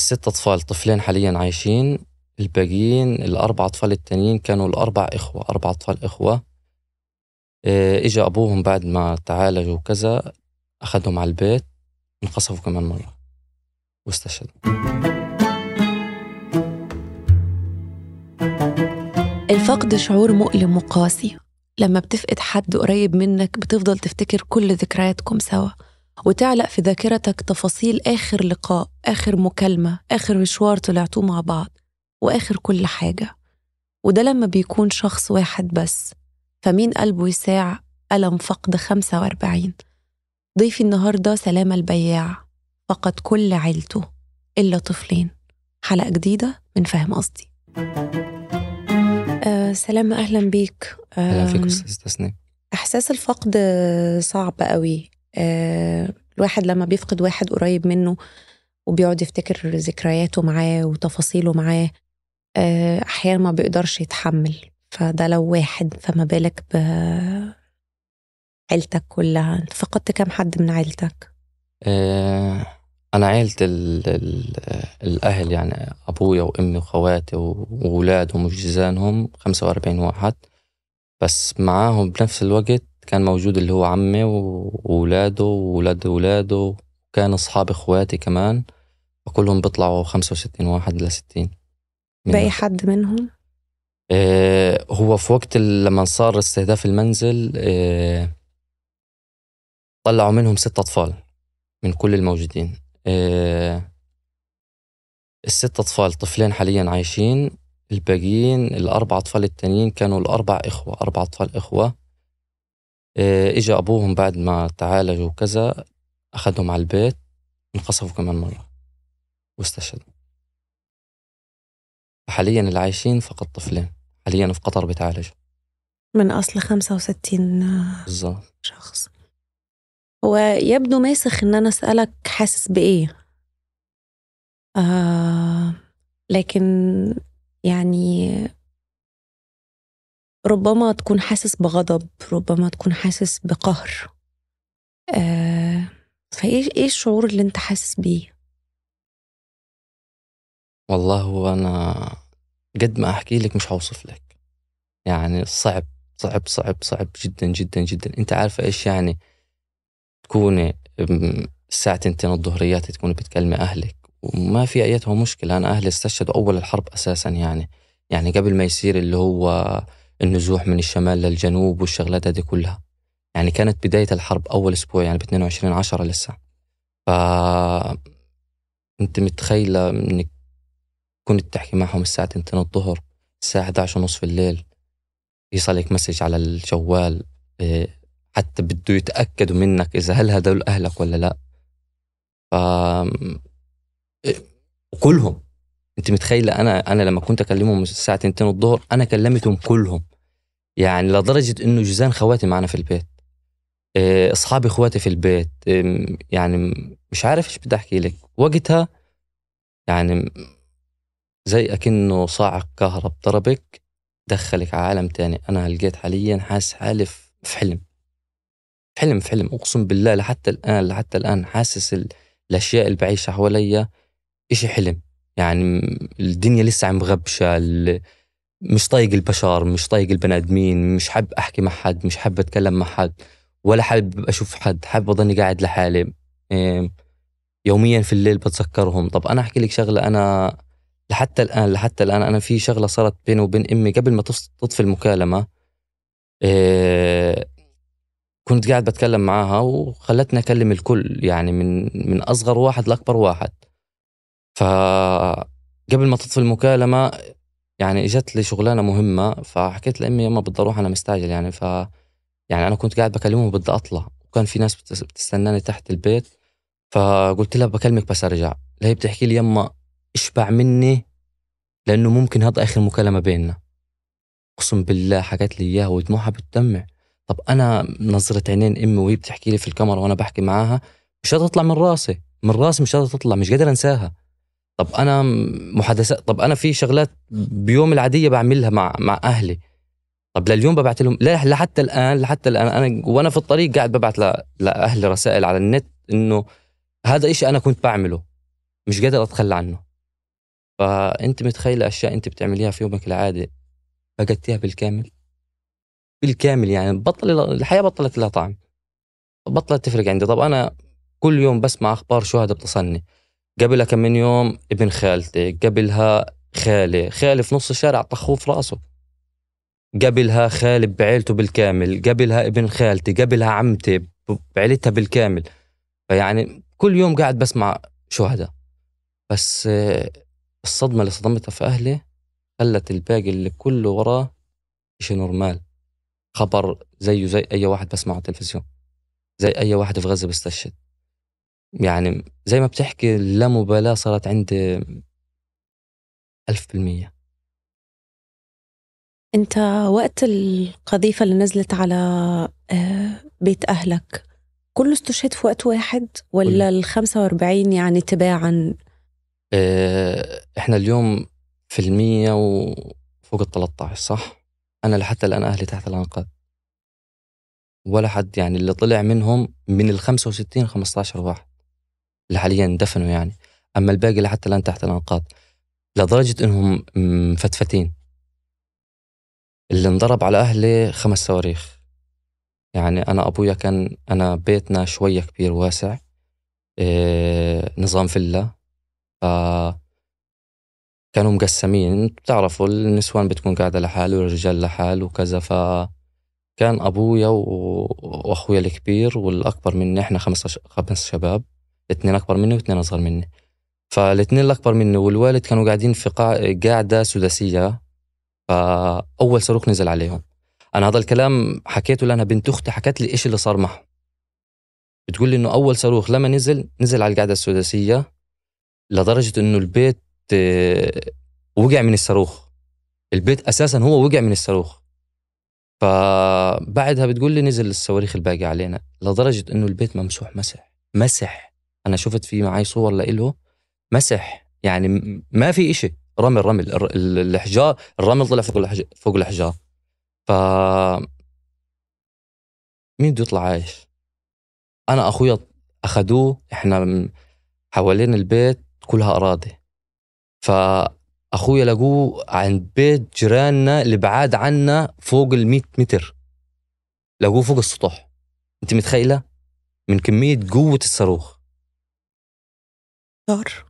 الست أطفال طفلين حاليا عايشين الباقيين الأربع أطفال التانيين كانوا الأربع إخوة أربع أطفال إخوة. إيه إجا أبوهم بعد ما تعالجوا وكذا أخذهم على البيت انقصفوا كمان مرة واستشهد الفقد شعور مؤلم وقاسي. لما بتفقد حد قريب منك بتفضل تفتكر كل ذكرياتكم سوا. وتعلق في ذاكرتك تفاصيل آخر لقاء آخر مكالمة آخر مشوار طلعتوه مع بعض وآخر كل حاجة. وده لما بيكون شخص واحد بس. فمين قلبه يساع؟ ألم فقد 45 ضيفي النهاردة سلامة البياع. فقد كل عيلته. إلا طفلين. حلقة جديدة من فاهم قصدي. أه سلامة أهلا بيك. أهلا فيك أستاذ تسنيم إحساس الفقد صعب قوي. الواحد لما بيفقد واحد قريب منه وبيقعد يفتكر ذكرياته معاه وتفاصيله معاه أه أحيانا ما بيقدرش يتحمل. فده لو واحد فما بالك بعيلتك كلها؟ أنت فقدت كام حد من عيلتك؟ إيه أنا عيلة ال ال الأهل يعني أبويا وأمي وخواتي وأولادهم وجيزانهم خمسة وأربعين واحد بس معاهم بنفس الوقت كان موجود اللي هو عمي وأولاده وأولاد أولاده وكان أصحاب إخواتي كمان وكلهم بيطلعوا خمسة وستين واحد لستين باقي حد منهم؟ إيه هو في وقت لما صار استهداف المنزل إيه طلعوا منهم ست أطفال من كل الموجودين. إيه الست أطفال طفلين حاليا عايشين الباقيين الأربع أطفال التانيين كانوا الأربع إخوة أربع أطفال إخوة. إيه إجا أبوهم بعد ما تعالجوا وكذا أخذهم على البيت انقصفوا كمان مرة واستشهدوا. حاليا اللي عايشين فقط طفلين حاليا في قطر بتعالجوا من أصل 65 بالظبط شخص. هو يبدو ماسخ إن أنا أسألك حاسس بإيه؟ آه لكن يعني ربما تكون حاسس بغضب ربما تكون حاسس بقهر. آه فإيه إيه الشعور اللي أنت حاسس بيه؟ والله أنا قد ما أحكي لك مش هوصف لك. يعني صعب صعب صعب صعب جدا جدا جدا. أنت عارفة إيش يعني تكوني الساعة تنتين الظهريات تكوني بتكلمي أهلك؟ وما في أيتها مشكلة. أنا أهلي استشهدوا أول الحرب أساسا يعني. يعني قبل ما يصير اللي هو النزوح من الشمال للجنوب والشغلات هذه كلها. يعني كانت بداية الحرب أول أسبوع يعني ب 22 عشرة لسه. ف أنت متخيلة إنك كنت تحكي معهم الساعة 2 الظهر الساعة 11 ونص في الليل يصلك مسج على الجوال إيه، حتى بده يتأكدوا منك إذا هل هدول أهلك ولا لا. ف إيه، كلهم. أنت متخيلة أنا أنا لما كنت أكلمهم الساعة 2 الظهر أنا كلمتهم كلهم. يعني لدرجة إنه جيزان خواتي معنا في البيت. إيه، أصحابي إخواتي في البيت. إيه، يعني مش عارف إيش بدي أحكي لك. وقتها يعني زي أكنه صاعق كهرب ضربك دخلك على عالم تاني. أنا لقيت حاليا حاسس حالي في حلم في حلم في حلم أقسم بالله لحتى الآن لحتى الآن حاسس ال- الأشياء اللي بعيشها حواليا إشي حلم. يعني الدنيا لسه عم ال- مش طايق البشر مش طايق البني آدمين مش حاب أحكي مع حد مش حاب أتكلم مع حد ولا حابب أشوف حد حابب أضلني قاعد لحالي. إيه، يوميا في الليل بتذكرهم. طب أنا أحكي لك شغلة أنا لحتى الآن لحتى الآن أنا في شغلة صارت بيني وبين أمي قبل ما تطفي المكالمة. إيه، كنت قاعد بتكلم معاها وخلتني أكلم الكل يعني من من أصغر واحد لأكبر واحد. فقبل ما تطفي المكالمة يعني إجت لي شغلانة مهمة فحكيت لأمي يما بدي أروح أنا مستعجل يعني ف يعني أنا كنت قاعد بكلمهم وبدي أطلع وكان في ناس بتس- بتستناني تحت البيت فقلت لها بكلمك بس أرجع هي بتحكي لي يما اشبع مني لأنه ممكن هذا آخر مكالمة بيننا. أقسم بالله حكت لي إياها ودموعها بتدمع. طب أنا نظرة عينين أمي وهي بتحكي لي في الكاميرا وأنا بحكي معاها مش قادرة تطلع من راسي من راسي مش قادرة تطلع مش قادر أنساها. طب أنا محادثات طب أنا في شغلات بيوم العادية بعملها مع مع أهلي. طب لليوم ببعت لهم لا لحتى الآن لحتى الآن. أنا وأنا في الطريق قاعد ببعت لأهلي رسائل على النت إنه هذا إشي أنا كنت بعمله مش قادر أتخلى عنه. فأنت متخيلة أشياء أنت بتعمليها في يومك العادي فقدتيها بالكامل؟ بالكامل يعني بطل الحياة بطلت لها طعم. بطلت تفرق عندي. طب أنا كل يوم بسمع أخبار شهداء بتصني قبلها كم من يوم ابن خالتي قبلها خالي. خالي في نص الشارع طخوه في راسه. قبلها خالي بعيلته بالكامل. قبلها ابن خالتي قبلها عمتي بعيلتها بالكامل. فيعني كل يوم قاعد بسمع شهداء. بس الصدمة اللي صدمتها في أهلي خلت الباقي اللي كله وراه شيء نورمال. خبر زيه زي أي واحد بسمعه على التلفزيون. زي أي واحد في غزة بيستشهد. يعني زي ما بتحكي اللامبالاة صارت عندي ألف بالمية أنت وقت القذيفة اللي نزلت على آه، بيت أهلك كله استشهد في وقت واحد ولا ال 45 يعني تباعا؟ آه، إحنا اليوم في المية وفوق ال 13 صح؟ أنا لحتى الآن أهلي تحت الأنقاض ولا حد يعني اللي طلع منهم من ال 65 15 واحد اللي حاليا دفنوا يعني. أما الباقي لحتى الآن تحت الأنقاض لدرجة إنهم مفتفتين. اللي انضرب على أهلي خمس صواريخ. يعني أنا أبويا كان أنا بيتنا شوية كبير واسع إيه نظام فيلا. ف كانوا مقسمين. بتعرفوا النسوان بتكون قاعدة لحال والرجال لحال وكذا. ف كان أبويا وأخويا الكبير والأكبر مني إحنا خمس خمس شباب. اثنين أكبر مني واثنين أصغر مني. فالاثنين الأكبر مني والوالد كانوا قاعدين في قاعدة سداسية. فأول صاروخ نزل عليهم. أنا هذا الكلام حكيته لأنها بنت أختي حكت لي إيش اللي صار معهم. بتقول لي إنه أول صاروخ لما نزل نزل على القاعدة السداسية لدرجة إنه البيت آه، وقع من الصاروخ. البيت أساسا هو وقع من الصاروخ. فبعدها بتقول لي نزل الصواريخ الباقي علينا. لدرجة إنه البيت ممسوح مسح. مسح. أنا شفت في معي صور لإله مسح يعني ما في إشي. رمل رمل الحجار الرمل طلع فوق فوق الحجار ف مين بده يطلع عايش؟ أنا أخويا اخذوه إحنا حوالين البيت كلها أراضي. فاخويا لقوه عند بيت جيراننا اللي بعاد عنا فوق ال 100 متر. لقوه فوق السطح أنت متخيلة؟ من كمية قوة الصاروخ. طار؟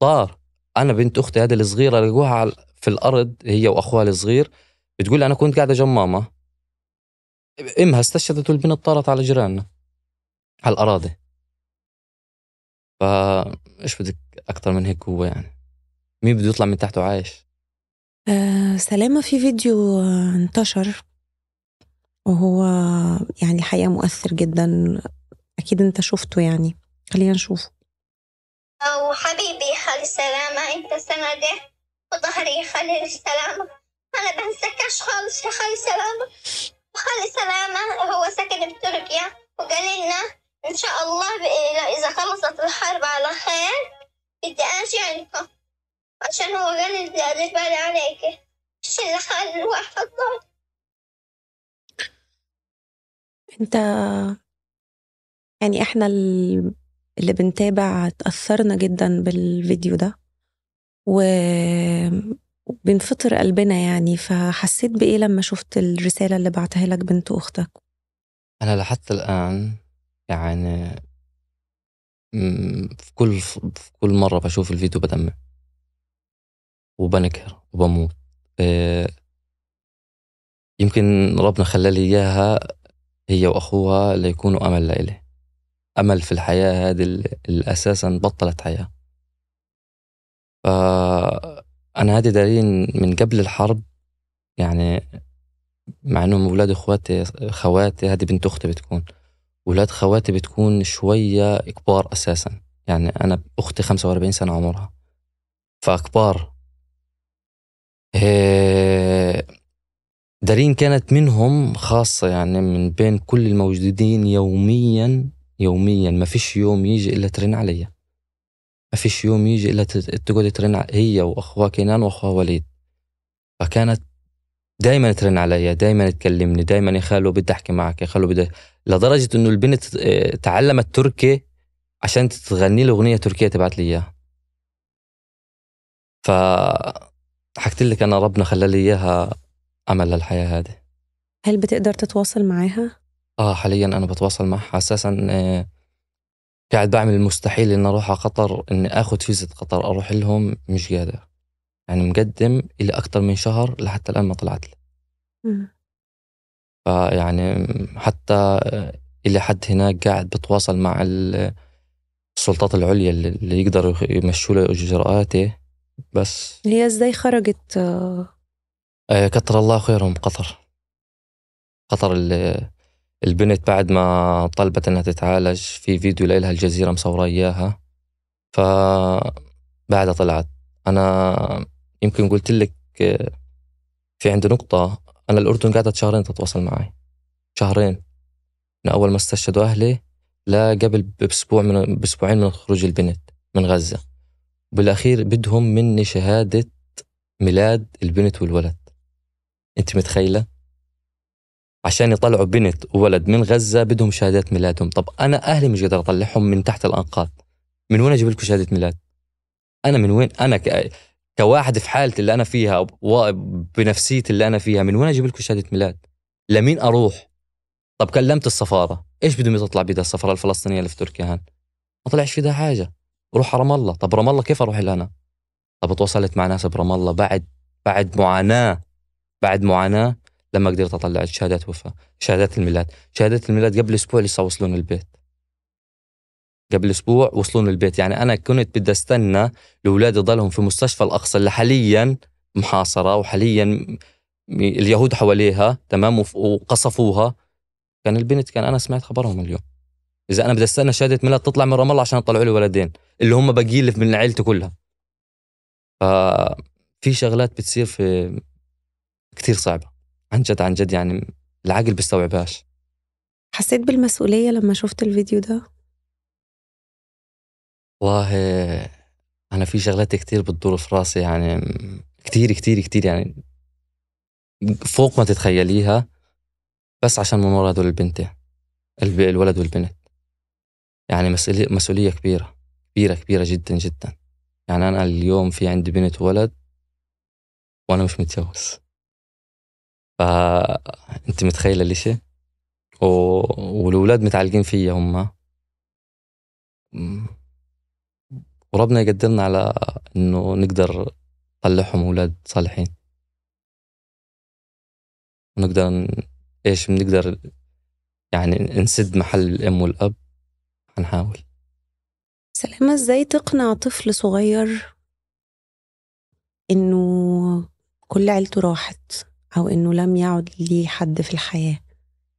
طار. أنا بنت أختي هذه الصغيرة لقوها في الأرض هي وأخوها الصغير. بتقول أنا كنت قاعدة جنب ماما. إمها استشهدت والبنت طارت على جيراننا على الأراضي. فايش بدك أكثر من هيك هو يعني؟ مين بده يطلع من تحته عايش؟ آه سلامة في فيديو انتشر. وهو يعني الحقيقة مؤثر جدا. أكيد أنت شفته يعني. خلينا نشوفه. وحبيبي خلي السلامة أنت سندي وظهري خلي السلامة. أنا بنسكش خالص خلي سلامة. وخلي سلامة. هو ساكن بتركيا. وقال لنا إن شاء الله إذا خلصت الحرب على خير بدي أجي عندكم. عشان هو قال لي بدي بالي عليك. إيش اللي خلي الواحد ضل أنت يعني إحنا اللي بنتابع تأثرنا جدا بالفيديو ده. و بنفطر قلبنا يعني فحسيت بإيه لما شفت الرسالة اللي بعتها لك بنت أختك؟ أنا لحتى الآن يعني في كل في كل مرة بشوف الفيديو بدمع. وبنكر وبموت. آه، يمكن ربنا خلى لي إياها هي وأخوها ليكونوا أمل لإلي أمل في الحياة هذه اللي أساسا بطلت حياة. فانا هذه دليل من قبل الحرب يعني مع إنهم أولاد إخواتي خواتي هذه بنت أختي بتكون. أولاد خواتي بتكون شوية كبار أساسا. يعني أنا أختي 45 سنة عمرها. فاكبار إيه، دارين كانت منهم خاصة يعني من بين كل الموجودين يوميا يوميا. ما فيش يوم يجي إلا ترن علي. ما فيش يوم يجي إلا تقعد ترن هي وأخوها كينان وأخوها وليد. فكانت دائما ترن علي دائما تكلمني دائما يا خالو بدي أحكي معك يا خالو بدي لدرجة إنه البنت آه، تعلمت تركي عشان تغني له أغنية تركية تبعت لي إياها. ف حكيت لك أنا ربنا خلى لي إياها أمل للحياة هذه. هل بتقدر تتواصل معاها؟ آه حاليا أنا بتواصل معها أساسا آه، قاعد بعمل المستحيل إني أروح على قطر إني آخذ فيزة قطر أروح لهم مش قادر. يعني مقدم إلى أكثر من شهر لحتى الآن ما طلعت لي. فيعني حتى إلى حد هناك قاعد بتواصل مع ال- السلطات العليا اللي اللي يقدروا يمشوا له إجراءاته. بس. هي إزاي خرجت؟ آه، آه، كتر الله خيرهم قطر. قطر ال- البنت بعد ما طلبت إنها تتعالج في فيديو لها الجزيرة مصورة إياها. ف بعدها طلعت. أنا يمكن قلت لك في عندي نقطة. أنا الأردن قعدت شهرين تتواصل معي. شهرين. من أول ما استشهدوا أهلي لا قبل بأسبوع من بأسبوعين من خروج البنت من غزة. بالاخير بدهم مني شهادة ميلاد البنت والولد. أنت متخيلة؟ عشان يطلعوا بنت وولد من غزة بدهم شهادات ميلادهم. طب أنا أهلي مش قادر أطلعهم من تحت الأنقاض. من وين أجيب لكم شهادة ميلاد؟ أنا من وين؟ أنا ك... كواحد في حالتي اللي أنا فيها و... بنفسيتي اللي أنا فيها من وين أجيب لكم شهادة ميلاد؟ لمين أروح؟ طب كلمت السفارة. إيش بدهم تطلع بيدها السفارة الفلسطينية اللي في تركيا هان؟ ما طلعش في ده حاجة. روح على رام الله. طب رام الله كيف أروح لها أنا؟ طب تواصلت مع ناس برام الله بعد بعد معاناة بعد معاناة لما قدرت أطلع شهادات وفاة شهادات الميلاد. شهادات الميلاد قبل أسبوع لسه وصلون البيت. قبل أسبوع وصلون البيت. يعني أنا كنت بدي أستنى لأولادي ضلهم في مستشفى الأقصى اللي حاليا محاصرة وحاليا اليهود حواليها تمام؟ وقصفوها. كان البنت كان أنا سمعت خبرهم اليوم. إذا أنا بدي أستنى شهادة ميلاد تطلع من رام الله عشان يطلعوا لي ولدين اللي هم باقيين لي من عيلتي كلها. ففي شغلات بتصير في كثير صعبة. عن جد عن جد يعني العقل بيستوعبهاش. حسيت بالمسؤولية لما شفت الفيديو ده؟ والله أنا في شغلات كتير بتدور في راسي يعني كتير كتير كتير يعني فوق ما تتخيليها بس عشان من ورا هدول البنتين الب- الولد والبنت. يعني مسؤولية مسؤولية كبيرة كبيرة كبيرة جدا جدا. يعني أنا اليوم في عندي بنت وولد وأنا مش متجوز. فأنت متخيلة الإشي؟ و... والأولاد متعلقين فيا هم. وربنا يقدرنا على إنه نقدر نطلعهم أولاد صالحين. ونقدر إيش بنقدر يعني نسد محل الأم والأب. هنحاول. سلامة إزاي تقنع طفل صغير إنه كل عيلته راحت؟ أو إنه لم يعد ليه حد في الحياة.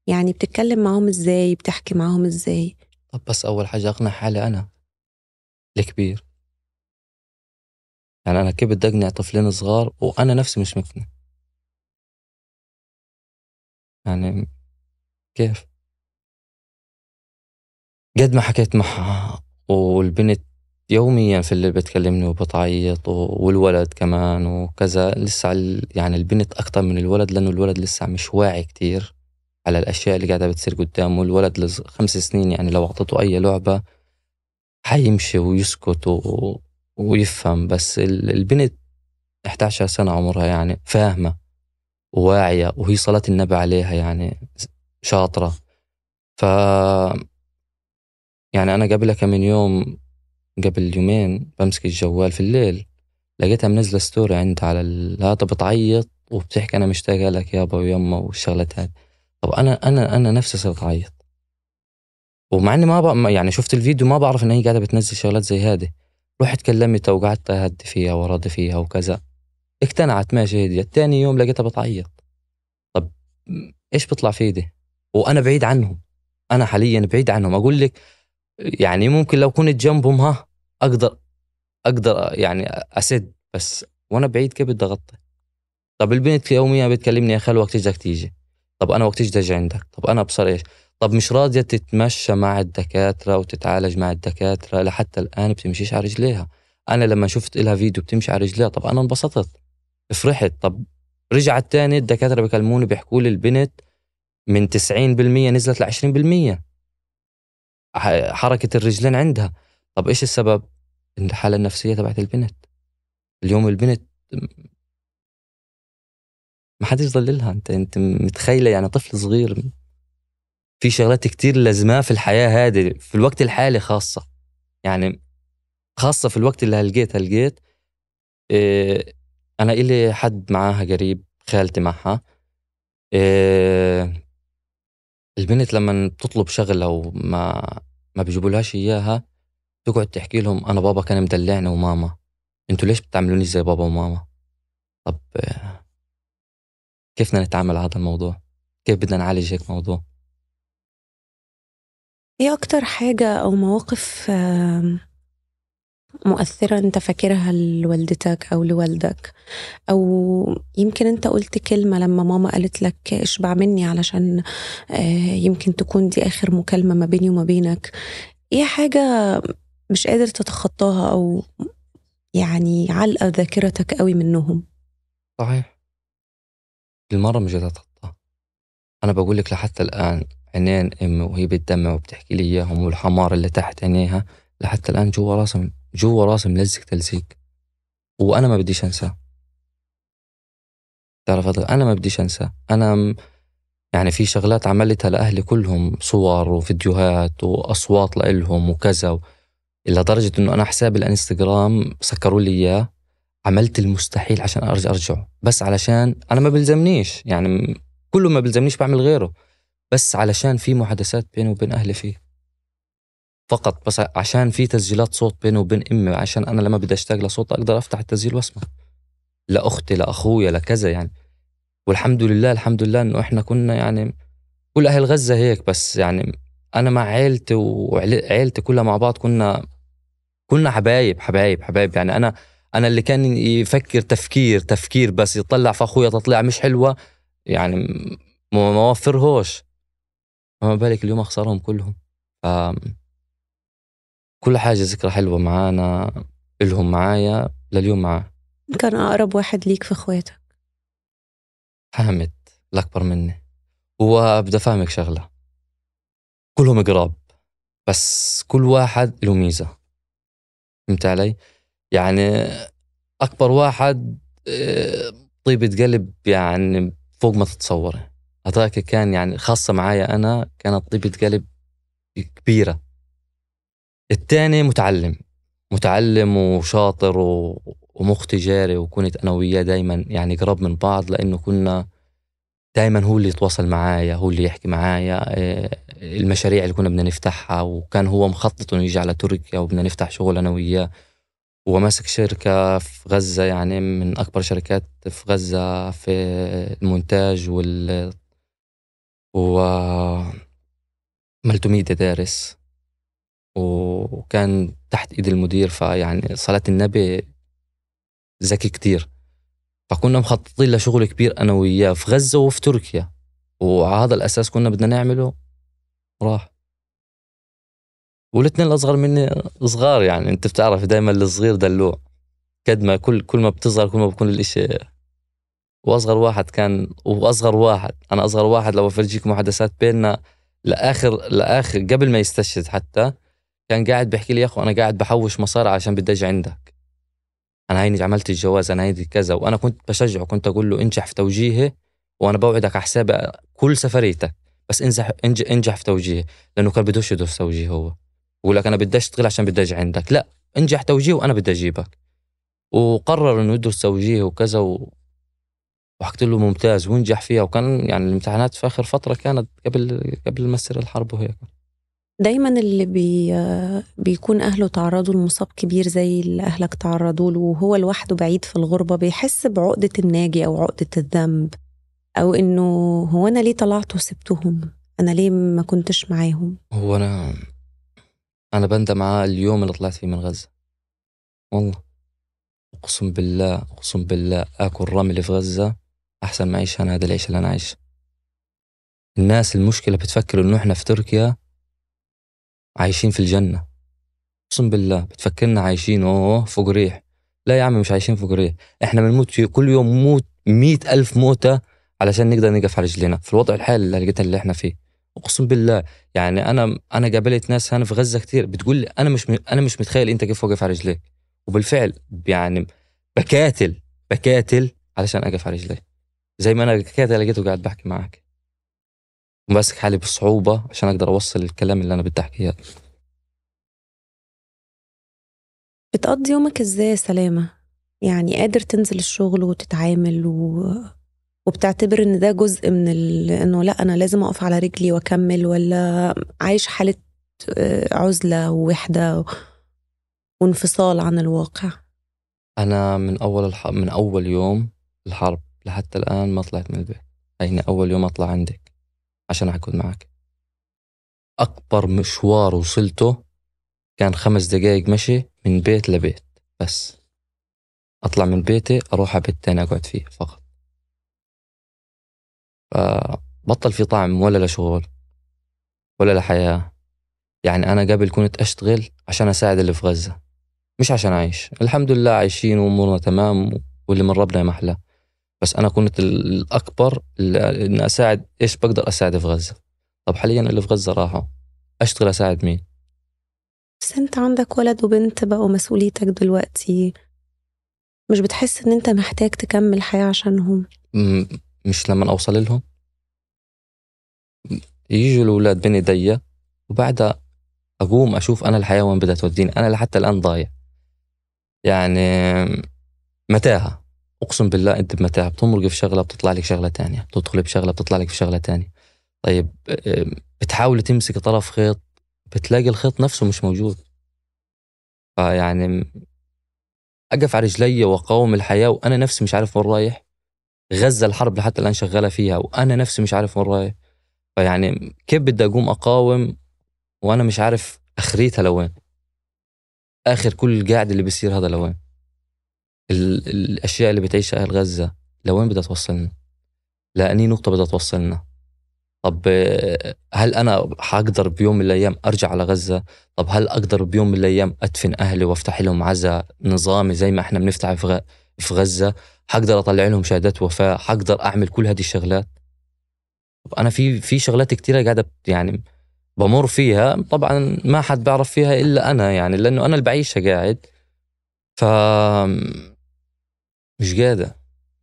يعني بتتكلم معاهم إزاي؟ بتحكي معاهم إزاي؟ طب بس أول حاجة أقنع حالي أنا الكبير. يعني أنا كيف بدي أقنع طفلين صغار وأنا نفسي مش مقتنع يعني كيف؟ قد ما حكيت معها والبنت يوميا في اللي بتكلمني وبتعيط والولد كمان وكذا. لسه يعني البنت أكتر من الولد لأنه الولد لسه مش واعي كتير على الأشياء اللي قاعدة بتصير قدامه. الولد خمس سنين يعني لو أعطيته أي لعبة حيمشي ويسكت و... ويفهم. بس ال- البنت 11 سنة عمرها يعني فاهمة وواعية وهي صلاة النبي عليها يعني شاطرة. ف يعني أنا قبلها كم من يوم قبل يومين بمسك الجوال في الليل لقيتها منزلة ستوري عندها على ال- هذا بتعيط وبتحكي أنا مشتاقة لك يابا ويما والشغلات هذه طب أنا أنا أنا نفسي صرت أعيط. ومع إني ما. يعني شفت الفيديو ما بعرف إن هي قاعدة بتنزل شغلات زي هذه. رحت كلمتها وقعدت أهدي فيها وراضي فيها وكذا. اقتنعت ماشي هديت تاني يوم لقيتها بتعيط. طب إيش بيطلع في إيدي؟ وأنا بعيد عنهم. أنا حاليا بعيد عنهم. أقول لك يعني ممكن لو كنت جنبهم ها أقدر أقدر يعني أسد بس وأنا بعيد كيف بدي أغطي؟ طب البنت يوميا بتكلمني يا خال وقت بدك تيجي؟ طب أنا وقت أجي عندك؟ طب أنا أبصر إيش؟ طب مش راضية تتمشى مع الدكاترة وتتعالج مع الدكاترة لحتى الآن بتمشيش على رجليها؟ أنا لما شفت لها فيديو بتمشي على رجليها طب أنا انبسطت فرحت. طب رجعت تاني الدكاترة بيكلموني بيحكوا لي البنت من 90% نزلت ل 20% ح- حركة الرجلين عندها. طب إيش السبب؟ الحاله النفسية تبعت البنت. اليوم البنت ما حد يضللها انت أنت متخيلة يعني طفل صغير. في شغلات كتير لازماه في الحياة هذه في الوقت الحالي خاصة. يعني خاصة في الوقت اللي هلقيت هلقيت إيه أنا إلي حد معاها قريب خالتي معها. إيه البنت لما بتطلب شغلة وما ما بيجيبولهاش إياها. تقعد تحكي لهم أنا بابا كان مدلعني وماما. أنتوا ليش بتعملوني زي بابا وماما؟ طب كيف بدنا نتعامل هذا الموضوع؟ كيف بدنا نعالج هيك موضوع؟ إيه أكتر حاجة أو مواقف مؤثرة أنت فاكرها لوالدتك أو لوالدك؟ أو يمكن أنت قلت كلمة لما ماما قالت لك اشبع مني علشان آه، يمكن تكون دي آخر مكالمة ما بيني وما بينك. إيه حاجة مش قادر تتخطاها أو يعني علقة ذاكرتك قوي منهم؟ صحيح. المرة مش أتخطاها. أنا بقول لك لحتى الآن عينين أمي وهي بتدمع وبتحكي لي إياهم والحمار اللي تحت عينيها لحتى الآن جوا راسي جوا راسي ملزق تلزيق وأنا ما بديش أنساه. تعرف أنا ما بديش أنساه. أنا يعني في شغلات عملتها لأهلي كلهم صور وفيديوهات وأصوات لإلهم وكذا إلى درجة إنه أنا حساب الإنستغرام سكروا لي إياه. عملت المستحيل عشان أرجع أرجعه. بس علشان أنا ما بلزمنيش يعني كله ما بلزمنيش بعمل غيره. بس علشان في محادثات بيني وبين أهلي فيه. فقط بس عشان في تسجيلات صوت بيني وبين أمي عشان أنا لما بدي أشتاق لصوت أقدر أفتح التسجيل وأسمع. لاختي لاخويا لكذا يعني. والحمد لله الحمد لله إنه إحنا كنا يعني كل أهل غزة هيك بس يعني أنا مع عيلتي وعيلتي كلها مع بعض كنا كنا حبايب حبايب حبايب. يعني أنا أنا اللي كان يفكر تفكير تفكير بس يطلع في أخويا تطلع مش حلوة يعني ما وفرهوش. فما بالك اليوم أخسرهم كلهم. كل حاجة ذكرى حلوة معانا إلهم معايا لليوم معاه. كان أقرب واحد ليك في إخواتك. حامد الأكبر مني. هو بدي أفهمك شغلة. كلهم قراب بس كل واحد له ميزة. فهمت علي؟ يعني أكبر واحد آه، طيبة قلب يعني فوق ما تتصوري. هذاك كان يعني خاصة معايا أنا كانت طيبة قلب كبيرة. الثاني متعلم. متعلم وشاطر ومخ تجاري وكنت أنا وياه دائما يعني قرب من بعض لأنه كنا دائما هو اللي يتواصل معايا هو اللي يحكي معايا آه، المشاريع اللي كنا بدنا نفتحها وكان هو مخطط إنه يجي على تركيا وبدنا نفتح شغل أنا وياه. هو ماسك شركة في غزة يعني من أكبر شركات في غزة في المونتاج وال و ملتوميديا دارس. وكان تحت إيد المدير فيعني صلاة النبي ذكي كتير. فكنا مخططين لشغل كبير أنا وياه في غزة وفي تركيا. وعلى هذا الأساس كنا بدنا نعمله. راح. والاثنين الأصغر مني صغار يعني أنت بتعرف دائما الصغير دلوع. قد ما كل كل ما بتصغر كل ما بكون الإشي. وأصغر واحد كان وأصغر واحد. أنا أصغر واحد لو افرجيك محادثات بيننا لآخر لآخر قبل ما يستشهد حتى. كان قاعد بيحكي لي يا أخو أنا قاعد بحوش مصاري عشان بدي أجي عندك. أنا هيني عملت الجواز أنا هيني كذا. وأنا كنت بشجعه كنت أقول له انجح في توجيهي وأنا بوعدك على حساب كل سفريتك. بس انجح انجح في توجيهي لأنه كان بدوش يدوس توجيه هو. بقول لك أنا بدي اشتغل عشان بدي أجي عندك. لا انجح توجيه وأنا بدي أجيبك. وقرر إنه يدرس توجيه وكذا و... وحكيت له ممتاز وانجح فيها. وكان يعني الامتحانات في آخر فترة كانت قبل قبل ما تصير الحرب وهيك. دايما اللي بي بيكون أهله تعرضوا لمصاب كبير زي اللي أهلك تعرضوا له وهو لوحده بعيد في الغربة بيحس بعقدة الناجي أو عقدة الذنب أو إنه هو أنا ليه طلعت وسبتهم؟ أنا ليه ما كنتش معاهم؟ هو أنا أنا بندم على اليوم اللي طلعت فيه من غزة. والله. أقسم بالله أقسم بالله آكل رمل في غزة أحسن ما أعيش أنا هذا العيش اللي أنا عايشه. الناس المشكلة بتفكر إنه إحنا في تركيا عايشين في الجنة. أقسم بالله بتفكرنا عايشين أوه فوق ريح لا يا عم مش عايشين فوق ريح إحنا بنموت كل يوم موت مئة ألف موتة علشان نقدر نقف على رجلينا في الوضع الحالي اللي اللي إحنا فيه. أقسم بالله يعني أنا أنا قابلت ناس هنا في غزة كثير بتقول لي أنا مش أنا مش متخيل أنت كيف واقف على رجليك. وبالفعل يعني بكاتل بكاتل علشان أقف على رجلي. زي ما أنا كده لقيته قاعد بحكي معك وماسك حالي بصعوبة عشان أقدر أوصل الكلام اللي أنا بدي أحكيه. بتقضي يومك إزاي يا سلامة؟ يعني قادر تنزل الشغل وتتعامل و... وبتعتبر إن ده جزء من ال... إنه لأ أنا لازم أقف على رجلي وأكمل ولا عايش حالة آه، عزلة ووحدة وانفصال عن الواقع؟ أنا من أول الح... من أول يوم الحرب لحتى الآن ما طلعت من البيت. هيني أول يوم أطلع عندك. عشان أقعد معك. أكبر مشوار وصلته كان خمس دقايق مشي من بيت لبيت بس. أطلع من بيتي أروح على بيت تاني أقعد فيه فقط. فبطل في طعم ولا لشغل ولا لحياة يعني أنا قبل كنت أشتغل عشان أساعد اللي في غزة مش عشان أعيش. الحمد لله عايشين وأمورنا تمام واللي من ربنا محلى بس أنا كنت الأكبر إن أساعد إيش بقدر أساعد في غزة؟ طب حاليا اللي في غزة راحوا. أشتغل أساعد مين؟ بس أنت عندك ولد وبنت بقوا مسؤوليتك دلوقتي. مش بتحس إن أنت محتاج تكمل حياة عشانهم؟ مش لما أوصل لهم؟ يجوا الأولاد بين إيديا وبعدها أقوم أشوف أنا الحياة وين بدها توديني. أنا لحتى الآن ضايع. يعني متاهة. أقسم بالله أنت بمتاهة بتمرق في شغلة بتطلع لك شغلة تانية. بتدخل بشغلة بتطلع لك في شغلة تانية. طيب بتحاول تمسك طرف خيط بتلاقي الخيط نفسه مش موجود. فيعني أقف على رجلي وأقاوم الحياة وأنا نفسي مش عارف وين رايح. غزة الحرب لحتى الآن شغالة فيها وأنا نفسي مش عارف وين رايح. فيعني كيف بدي أقوم أقاوم وأنا مش عارف آخريتها لوين؟ آخر كل القاعد اللي بيصير هذا لوين؟ الأشياء اللي بتعيشها أهل غزة لوين بدها توصلنا؟ لأني نقطة بدها توصلنا. طب هل أنا حقدر بيوم من الأيام أرجع على غزة؟ طب هل أقدر بيوم من الأيام أدفن أهلي وأفتح لهم عزاء نظامي زي ما إحنا بنفتح في غزة؟ حقدر أطلع لهم شهادات وفاة؟ حقدر أعمل كل هذه الشغلات؟ طب أنا في في شغلات كثيره قاعدة يعني بمر فيها طبعا ما حد بيعرف فيها إلا أنا يعني لأنه أنا اللي بعيشها قاعد. ف مش قادر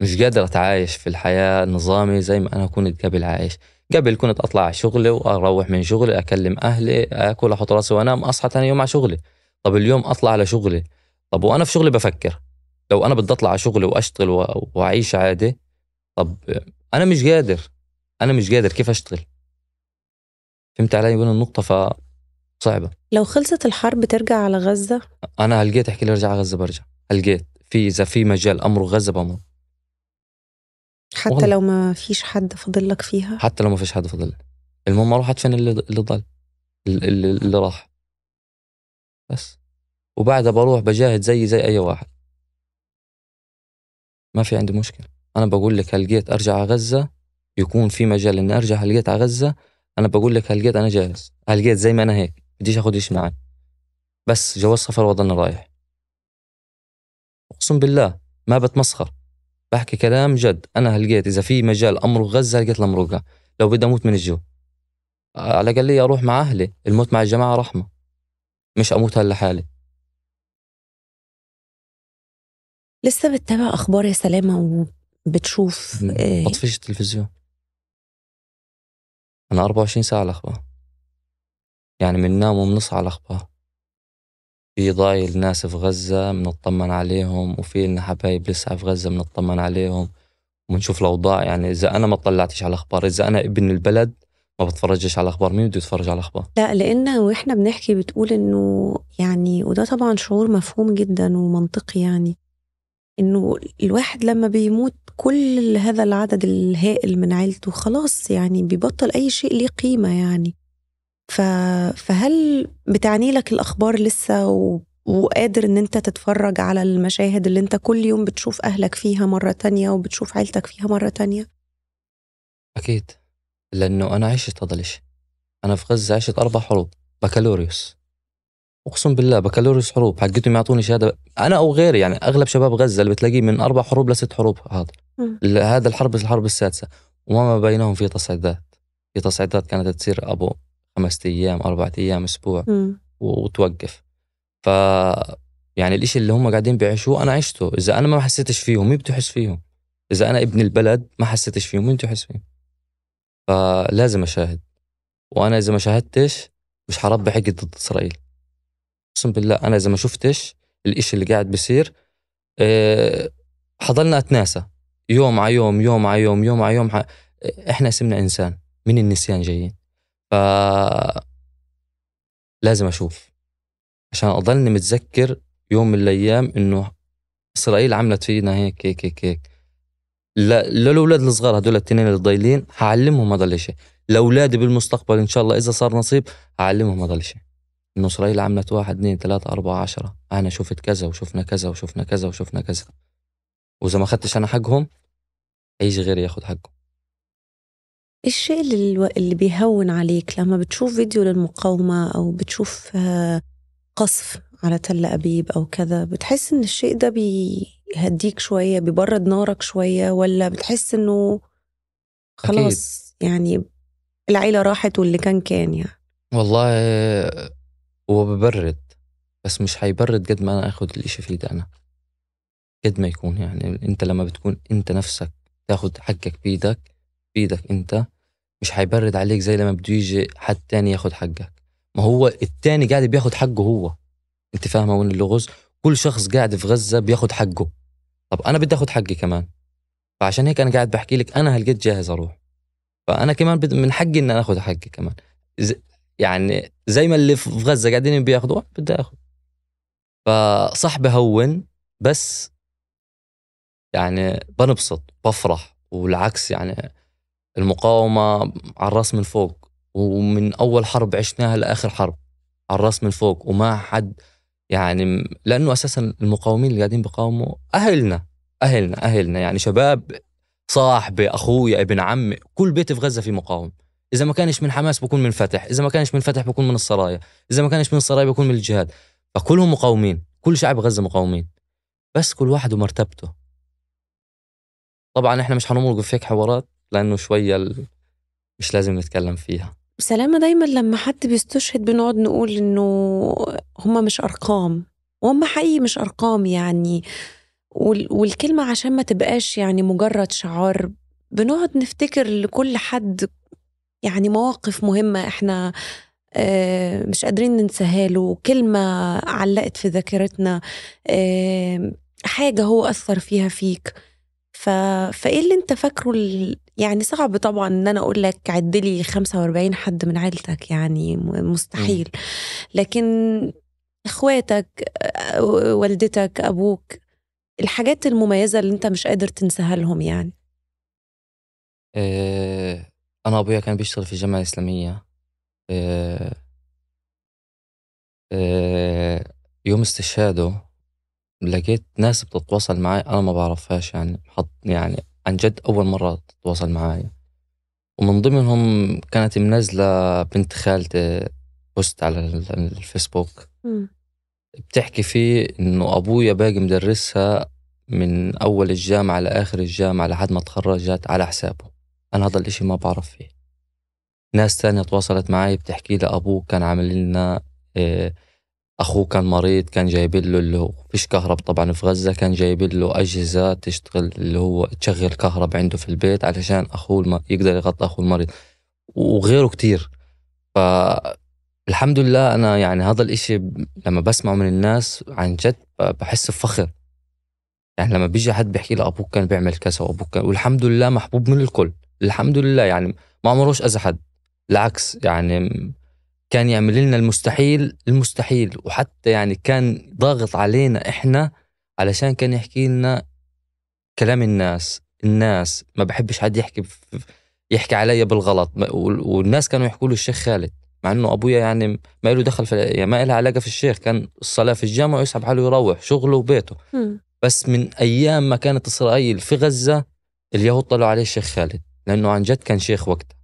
مش قادر أتعايش في الحياة نظامي زي ما أنا كنت قبل عايش. قبل كنت أطلع على شغلي وأروح من شغلي أكلم أهلي أكل أحط راسي وأنام أصحى ثاني يوم على شغلي. طب اليوم أطلع على شغلي؟ طب وأنا في شغلي بفكر. لو أنا بدي أطلع على شغلي وأشتغل وأعيش عادي طب أنا مش قادر. أنا مش قادر كيف أشتغل؟ فهمت علي؟ وين النقطة فصعبه لو خلصت الحرب ترجع على غزة؟ أنا هلقيت أحكي لي أرجع على غزة برجع. هلقيت. في إذا في مجال أمر غزه بمر حتى والله. لو ما فيش حد فاضل لك فيها. حتى لو ما فيش حد فاضل المهم أروح أدفن اللي اللي ضل. اللي, اللي راح. بس. وبعدها بروح بجاهد زي زي أي واحد. ما في عندي مشكلة. أنا بقول لك هلقيت أرجع على غزة يكون في مجال إني أرجع هلقيت على غزة أنا بقول لك هلقيت أنا جاهز. هلقيت زي ما أنا هيك. بديش إيش معي بس جواز سفر وضلنا رايح. أقسم بالله ما بتمسخر. بحكي كلام جد. أنا هلقيت إذا في مجال أمرق غزة هلقيت لمرقها لو بدي أموت من الجو على الأقل أروح مع أهلي. الموت مع الجماعة رحمة. مش أموت هلا لحالي لسه بتتابع أخبار يا سلامة وبتشوف إيه؟ بطفيش التلفزيون. أنا 24 ساعة على الأخبار. يعني بننام وبنصحى على الأخبار. في ضايع الناس في غزة بنطمن عليهم وفي لنا حبايب لسه في غزة بنطمن عليهم. وبنشوف الأوضاع يعني إذا أنا ما طلعتش على الأخبار إذا أنا ابن البلد ما بتفرجش على الأخبار. مين بده يتفرج على الأخبار؟ لا لأن وإحنا بنحكي بتقول إنه يعني وده طبعا شعور مفهوم جدا ومنطقي يعني إنه الواحد لما بيموت كل هذا العدد الهائل من عيلته خلاص يعني بيبطل أي شيء ليه قيمة يعني. ف... فهل بتعني لك الأخبار لسه و... وقادر إن أنت تتفرج على المشاهد اللي أنت كل يوم بتشوف أهلك فيها مرة تانية وبتشوف عيلتك فيها مرة تانية؟ أكيد لأنه أنا عشت هذا الشيء أنا في غزة عشت أربع حروب بكالوريوس. اقسم بالله بكالوريوس حروب حقتهم يعطوني شهادة. أنا أو غيري يعني أغلب شباب غزة اللي بتلاقيه من أربع حروب لست حروب هذا. هذا الحرب الحرب السادسة. وما بينهم في تصعيدات. في تصعيدات كانت تصير أبو خمسة أيام اربعة أيام أسبوع م. وتوقف. ف يعني الإشي اللي هم قاعدين بيعيشوه أنا عشته. إذا أنا ما حسيتش فيهم مين بده يحس فيهم؟ إذا أنا ابن البلد ما حسيتش فيهم مين بده يحس فيهم؟ فلازم أشاهد. وأنا إذا ما شاهدتش مش حربي حقي ضد إسرائيل. أقسم بالله أنا إذا ما شفتش الإشي اللي قاعد بيصير أه حضلنا أتناسى يوم على يوم يوم على يوم يوم على يوم ح... إحنا اسمنا إنسان. من النسيان جايين؟ ف لازم أشوف. عشان أضلني متذكر يوم من الأيام إنه إسرائيل عملت فينا هيك هيك هيك هيك. للأولاد الصغار هدول التنين اللي ضايلين حعلمهم هذا الشيء لأولادي بالمستقبل إن شاء الله إذا صار نصيب حعلمهم هذا الشيء إنه إسرائيل عملت واحد اثنين ثلاثة أربعة عشرة. أنا شفت كذا وشفنا كذا وشفنا كذا وشفنا كذا. وإذا ما أخذتش أنا حقهم هيجي غيري ياخذ حقه. الشيء اللي, اللي بيهون عليك لما بتشوف فيديو للمقاومة أو بتشوف آه، قصف على تل أبيب أو كذا بتحس إن الشيء ده بيهديك شوية بيبرد نارك شوية ولا بتحس إنه خلاص أكيد. يعني العيلة راحت واللي كان كان يعني والله هو ببرد بس مش حيبرد قد ما أنا أخذ الإشي في إيدي أنا قد ما يكون يعني أنت لما بتكون أنت نفسك تاخذ حقك بإيدك بإيدك أنت مش حيبرد عليك زي لما بده يجي حد تاني ياخذ حقك. ما هو التاني قاعد بياخذ حقه هو. انت فاهمة وين اللغز كل شخص قاعد في غزة بياخذ حقه. طب أنا بدي اخذ حقي كمان. فعشان هيك أنا قاعد بحكي لك أنا هالقد جاهز أروح. فأنا كمان من حقي ان أنا اخذ حقي كمان. يعني زي ما اللي في غزة قاعدين بياخذوا بدي اخذ فصح بهون بس يعني بنبسط بفرح والعكس يعني المقاومة على الرأس من فوق ومن أول حرب عشناها لآخر حرب على الرأس من فوق وما حد يعني لأنه أساسا المقاومين اللي قاعدين بيقاوموا أهلنا أهلنا أهلنا. يعني شباب صاحبي أخويا ابن عمي كل بيت في غزة في مقاوم. إذا ما كانش من حماس بكون من فتح إذا ما كانش من فتح بكون من السرايا إذا ما كانش من السرايا بكون من الجهاد. فكلهم مقاومين كل شعب غزة مقاومين. بس كل واحد ومرتبته. طبعا إحنا مش حنوقف فيك حوارات. لأنه شوية مش لازم نتكلم فيها. سلامة دايما لما حد بيستشهد بنقعد نقول إنه هما مش أرقام. وهم حقيقي مش أرقام يعني. والكلمة عشان ما تبقاش يعني مجرد شعار بنقعد نفتكر لكل حد يعني مواقف مهمة إحنا آه مش قادرين ننساها له. كلمة علقت في ذاكرتنا آه حاجة هو أثر فيها فيك. ف... فإيه اللي أنت فاكره ال... يعني صعب طبعا إن أنا أقول لك عد لي 45 حد من عيلتك يعني مستحيل. لكن إخواتك والدتك أبوك الحاجات المميزة اللي أنت مش قادر تنساها لهم يعني. إيه أنا ابويا كان بيشتغل في الجامعة الاسلاميه إيه إيه يوم استشهاده لقيت ناس بتتواصل معي أنا ما بعرفهاش يعني حط يعني عن جد أول مرة تتواصل معي ومن ضمنهم كانت منزلة بنت خالتي بوست على الفيسبوك. بتحكي فيه إنه أبويا باقي مدرسها من أول الجامعة لآخر الجامعة لحد ما تخرجت على حسابه. أنا هذا الإشي ما بعرف فيه. ناس تانية تواصلت معي بتحكي لي أبوه كان عامل لنا إيه أخوه كان مريض كان جايب له اللي هو فيش كهرب طبعا في غزة كان جايب له أجهزة تشتغل اللي هو تشغل كهرب عنده في البيت علشان أخوه الم... يقدر يغطي أخوه المريض. وغيره كتير. فالحمد لله أنا يعني هذا الإشي لما بسمعه من الناس عن جد بحس بفخر. يعني لما بيجي حد بيحكي لي أبوك كان بيعمل كذا وأبوك كان والحمد لله محبوب من الكل. الحمد لله يعني ما عمروش أذى حد. بالعكس يعني كان يعمل لنا المستحيل المستحيل. وحتى يعني كان ضاغط علينا إحنا علشان كان يحكي لنا كلام الناس. الناس ما بحبش حد يحكي يحكي علي بالغلط. والناس كانوا يحكوا له الشيخ خالد. مع إنه أبويا يعني ما له دخل في يعني ما له علاقة في الشيخ. كان الصلاة في الجامع ويسحب حاله يروح شغله وبيته. م. بس من أيام ما كانت إسرائيل في غزة اليهود طلعوا عليه الشيخ خالد. لأنه عن جد كان شيخ وقتها.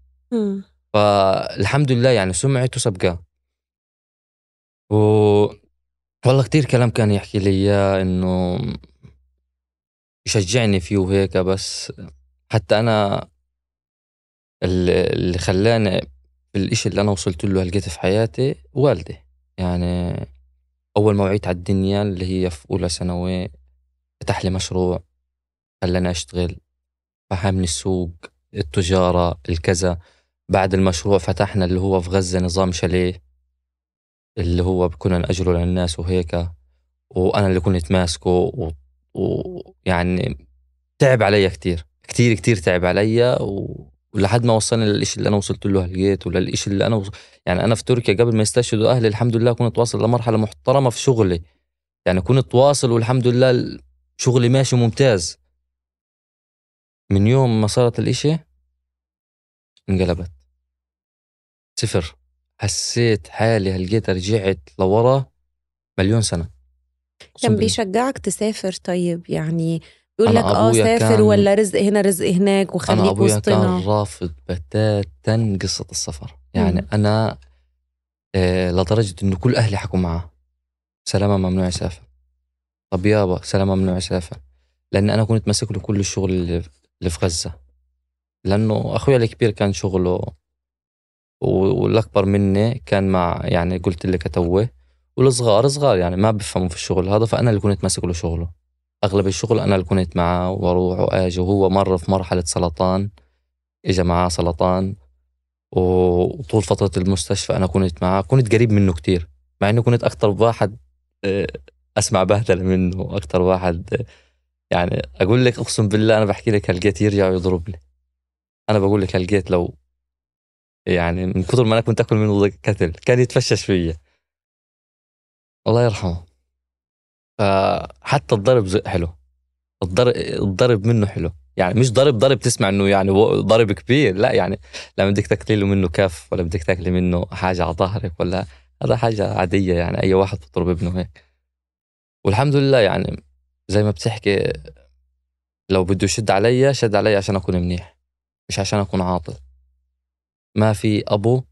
فالحمد لله يعني سمعته سبقاه و والله كتير كلام كان يحكي لي إياه إنه يشجعني فيه وهيك بس حتى أنا اللي خلاني الإشي اللي أنا وصلت له لقيته في حياتي والدي. يعني أول ما وعيت على الدنيا اللي هي في أولى ثانوي فتح لي مشروع خلاني أشتغل فهمني السوق التجارة الكذا. بعد المشروع فتحنا اللي هو في غزة نظام شاليه اللي هو كنا نأجره للناس وهيك. وأنا اللي كنت ماسكه ويعني. تعب علي كتير كتير كتير تعب علي و... ولحد ما وصلنا للإشي اللي أنا وصلت له هلقيت وللإشي اللي أنا وص... يعني أنا في تركيا قبل ما يستشهدوا أهلي الحمد لله كنت واصل لمرحلة محترمة في شغلي. يعني كنت واصل والحمد لله شغلي ماشي ممتاز. من يوم ما صارت الإشي انقلبت. صفر. حسيت حالي هلقيت رجعت لورا مليون سنة. كان بيشجعك تسافر طيب يعني يقول لك آه سافر ولا رزق هنا رزق هناك وخليك أنا أبويا وسطنا. كان رافض بتاتا قصة السفر. يعني مم. أنا آه لدرجة إنه كل أهلي حكوا معاه. سلامة ممنوع يسافر. طب يابا سلامة ممنوع يسافر. لأن أنا كنت ماسك له كل الشغل اللي في غزة. لأنه أخويا الكبير كان شغله والأكبر مني كان مع يعني قلت لك توه والصغار صغار يعني ما بفهموا في الشغل هذا فأنا اللي كنت ماسك له شغله. أغلب الشغل أنا اللي كنت معه وأروح وأجي وهو مر في مرحلة سرطان اجى معاه سرطان وطول فترة المستشفى أنا كنت معاه كنت قريب منه كتير مع إنه كنت أكثر واحد آه، أسمع بهدله منه أكثر واحد آه، يعني أقول لك أقسم بالله أنا بحكي لك هلقيت يرجع ويضربني أنا بقول لك هلقيت لو يعني من كثر ما أنا كنت أكل منه قتل كان يتفشش فيا. الله يرحمه. فحتى الضرب حلو. الضرب الضرب منه حلو. يعني مش ضرب ضرب تسمع إنه يعني ضرب كبير لا يعني لما بدك تاكلي له منه كف ولا بدك تاكلي منه حاجة على ظهرك ولا هذا حاجة عادية يعني أي واحد بيضرب ابنه هيك. والحمد لله يعني زي ما بتحكي لو بده يشد علي شد علي عشان أكون منيح. مش عشان أكون عاطل. ما في أبو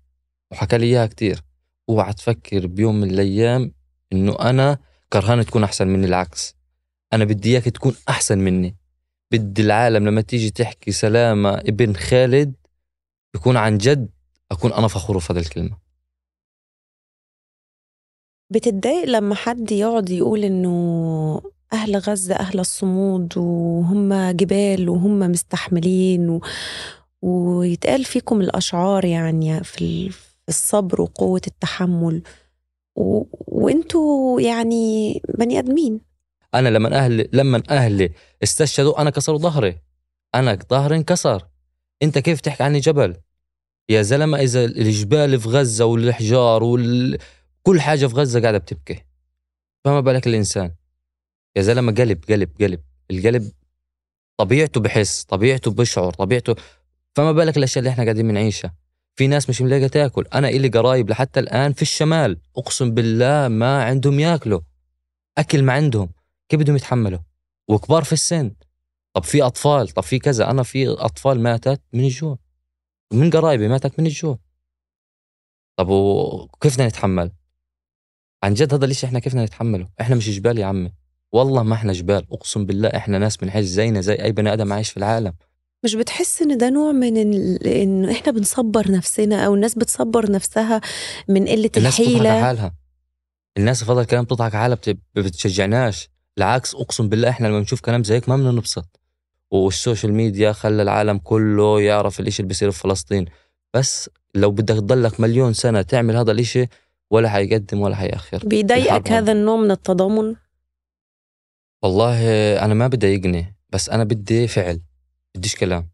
وحكى لي إياها كثير اوعى تفكر بيوم من الأيام إنه أنا كرهان تكون أحسن مني العكس. أنا بدي إياك تكون أحسن مني. بدي العالم لما تيجي تحكي سلامة ابن خالد يكون عن جد أكون أنا فخور في هذه الكلمة. بتتضايق لما حد يقعد يقول إنه أهل غزة أهل الصمود وهم جبال وهم مستحملين و... ويتقال فيكم الأشعار يعني في الصبر وقوة التحمل. و... وأنتوا يعني بني آدمين. أنا لما أهلي لما أهلي استشهدوا أنا كسروا ظهري. أنا ظهري انكسر. أنت كيف تحكي عني جبل؟ يا زلمة إذا الجبال في غزة والحجار وال... كل حاجة في غزة قاعدة بتبكي. فما بالك الإنسان؟ يا زلمة قلب قلب قلب. القلب طبيعته بحس طبيعته بشعر طبيعته فما بالك الأشياء اللي إحنا قاعدين بنعيشها. في ناس مش ملاقية تأكل. أنا إلي قرايب لحتى الآن في الشمال أقسم بالله ما عندهم ياكلوا. أكل ما عندهم. كيف بدهم يتحملوا؟ وكبار في السن. طب في أطفال طب في كذا. أنا في أطفال ماتت من الجوع. من قرايبي ماتت من الجوع. طب وكيف بدنا نتحمل؟ عن جد هذا الإشي إحنا كيف بدنا نتحمله؟ إحنا مش جبال يا عمي. والله ما إحنا جبال أقسم بالله إحنا ناس بنعيش زينا زي أي بني آدم عايش في العالم. مش بتحس إن ده نوع من ال... إن إحنا بنصبر نفسنا أو الناس بتصبر نفسها من قلة الناس الحيلة؟ الناس حالها. الناس فضل كلام بتضحك حالها بت... بتشجعناش. العكس أقسم بالله إحنا لما نشوف كلام زيك ما بدنا نبسط والسوشيال ميديا خلى العالم كله يعرف الإشي اللي بيصير في فلسطين. بس لو بدك تضلك مليون سنة تعمل هذا الإشي ولا حيقدم ولا حيأخر. بيضايقك هذا النوع من التضامن؟ والله أنا ما بدي يقني بس أنا بدي فعل بديش كلام.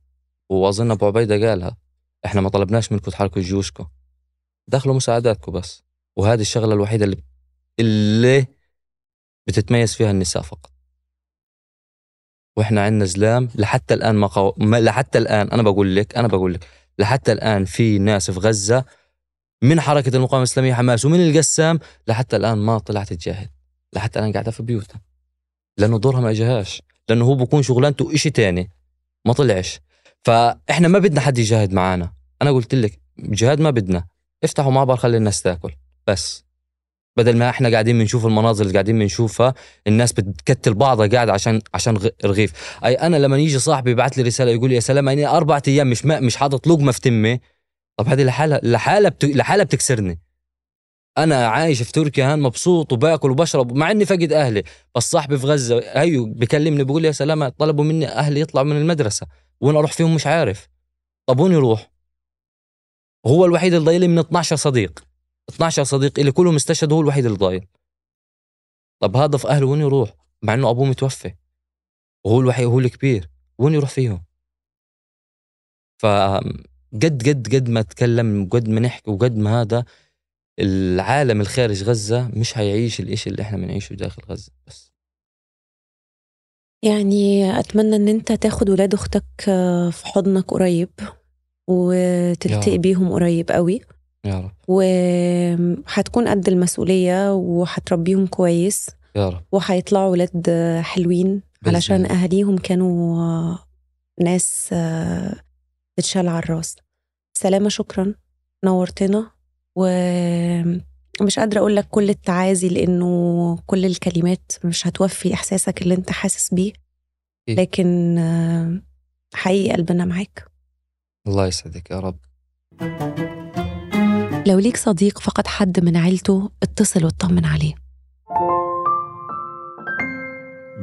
وأظن أبو عبيدة قالها إحنا ما طلبناش منكم تحركوا جيوشكم. دخلوا مساعداتكم بس. وهذه الشغلة الوحيدة اللي اللي بتتميز فيها النساء فقط. وإحنا عندنا زلام لحتى الآن ما, قو... ما لحتى الآن أنا بقول لك أنا بقول لك لحتى الآن في ناس في غزة من حركة المقاومة الإسلامية حماس ومن القسام لحتى الآن ما طلعت تجاهد لحتى الآن قاعدة في بيوتها. لأنه دورها ما إجاهاش لأنه هو بكون شغلانته إشي تاني ما طلعش. فإحنا ما بدنا حد يجاهد معانا. أنا قلت لك جهاد ما بدنا افتحوا معبر خلي الناس تاكل بس. بدل ما إحنا قاعدين بنشوف المناظر اللي قاعدين بنشوفها الناس بتكتل بعضها قاعد عشان عشان رغيف. أي أنا لما يجي صاحبي يبعث لي رسالة يقول لي يا سلام أنا أربع أيام مش ما مش حاطط لقمة في تمي. طب هذه لحالها لحالها بت... لحالها بتكسرني. أنا عايش في تركيا هان مبسوط وباكل وبشرب مع إني فقد أهلي. بس صاحبي في غزة أيوه بكلمني بيقول لي يا سلامه طلبوا مني أهلي يطلعوا من المدرسة وين أروح فيهم مش عارف. طب وين يروح؟ هو الوحيد اللي ضايل من 12 صديق. 12 صديق اللي كلهم استشهدوا هو الوحيد اللي ضايل. طب هذا في أهله وين يروح؟ مع إنه أبوه متوفى وهو الوحيد هو الكبير. وين يروح فيهم؟ فقد قد قد ما تكلم وقد ما نحكي وقد ما هذا العالم الخارج غزة مش هيعيش الإشي اللي إحنا بنعيشه داخل غزة بس. يعني أتمنى إن أنت تاخد ولاد أختك آه، في حضنك قريب وتلتقي. بيهم قريب قوي. يا رب. وهتكون قد المسؤولية وهتربيهم كويس يا رب. وهيطلعوا ولاد حلوين علشان. أهاليهم كانوا آه، ناس آه، بتشال على الراس. سلامة شكرا. نورتنا. ومش قادرة أقول لك كل التعازي لأنه كل الكلمات مش هتوفي إحساسك اللي أنت حاسس بيه. أكيد. لكن آه، حقيقي قلبنا معاك. الله يسعدك يا رب. لو ليك صديق فقد حد من عيلته اتصل واطمن عليه.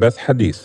بث حديث.